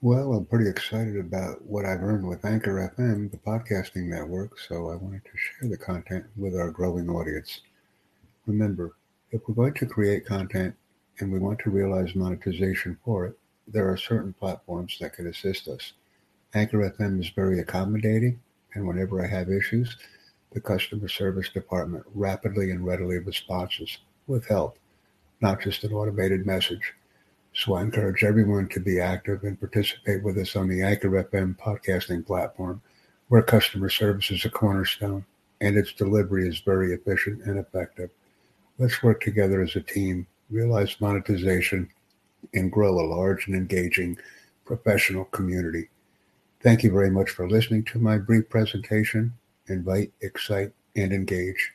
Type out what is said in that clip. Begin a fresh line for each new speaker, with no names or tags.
Well, I'm pretty excited about what I've earned with Anchor FM, the podcasting network, so I wanted to share the content with our growing audience. Remember, if we're going to create content and we want to realize monetization for it, there are certain platforms that can assist us. Anchor FM is very accommodating, and whenever I have issues, the customer service department rapidly and readily responds with help, not just an automated message. So I encourage everyone to be active and participate with us on the Anchor FM podcasting platform, where customer service is a cornerstone and its delivery is very efficient and effective. Let's work together as a team, realize monetization, and grow a large and engaging professional community. Thank you very much for listening to my brief presentation. Invite, excite, and engage.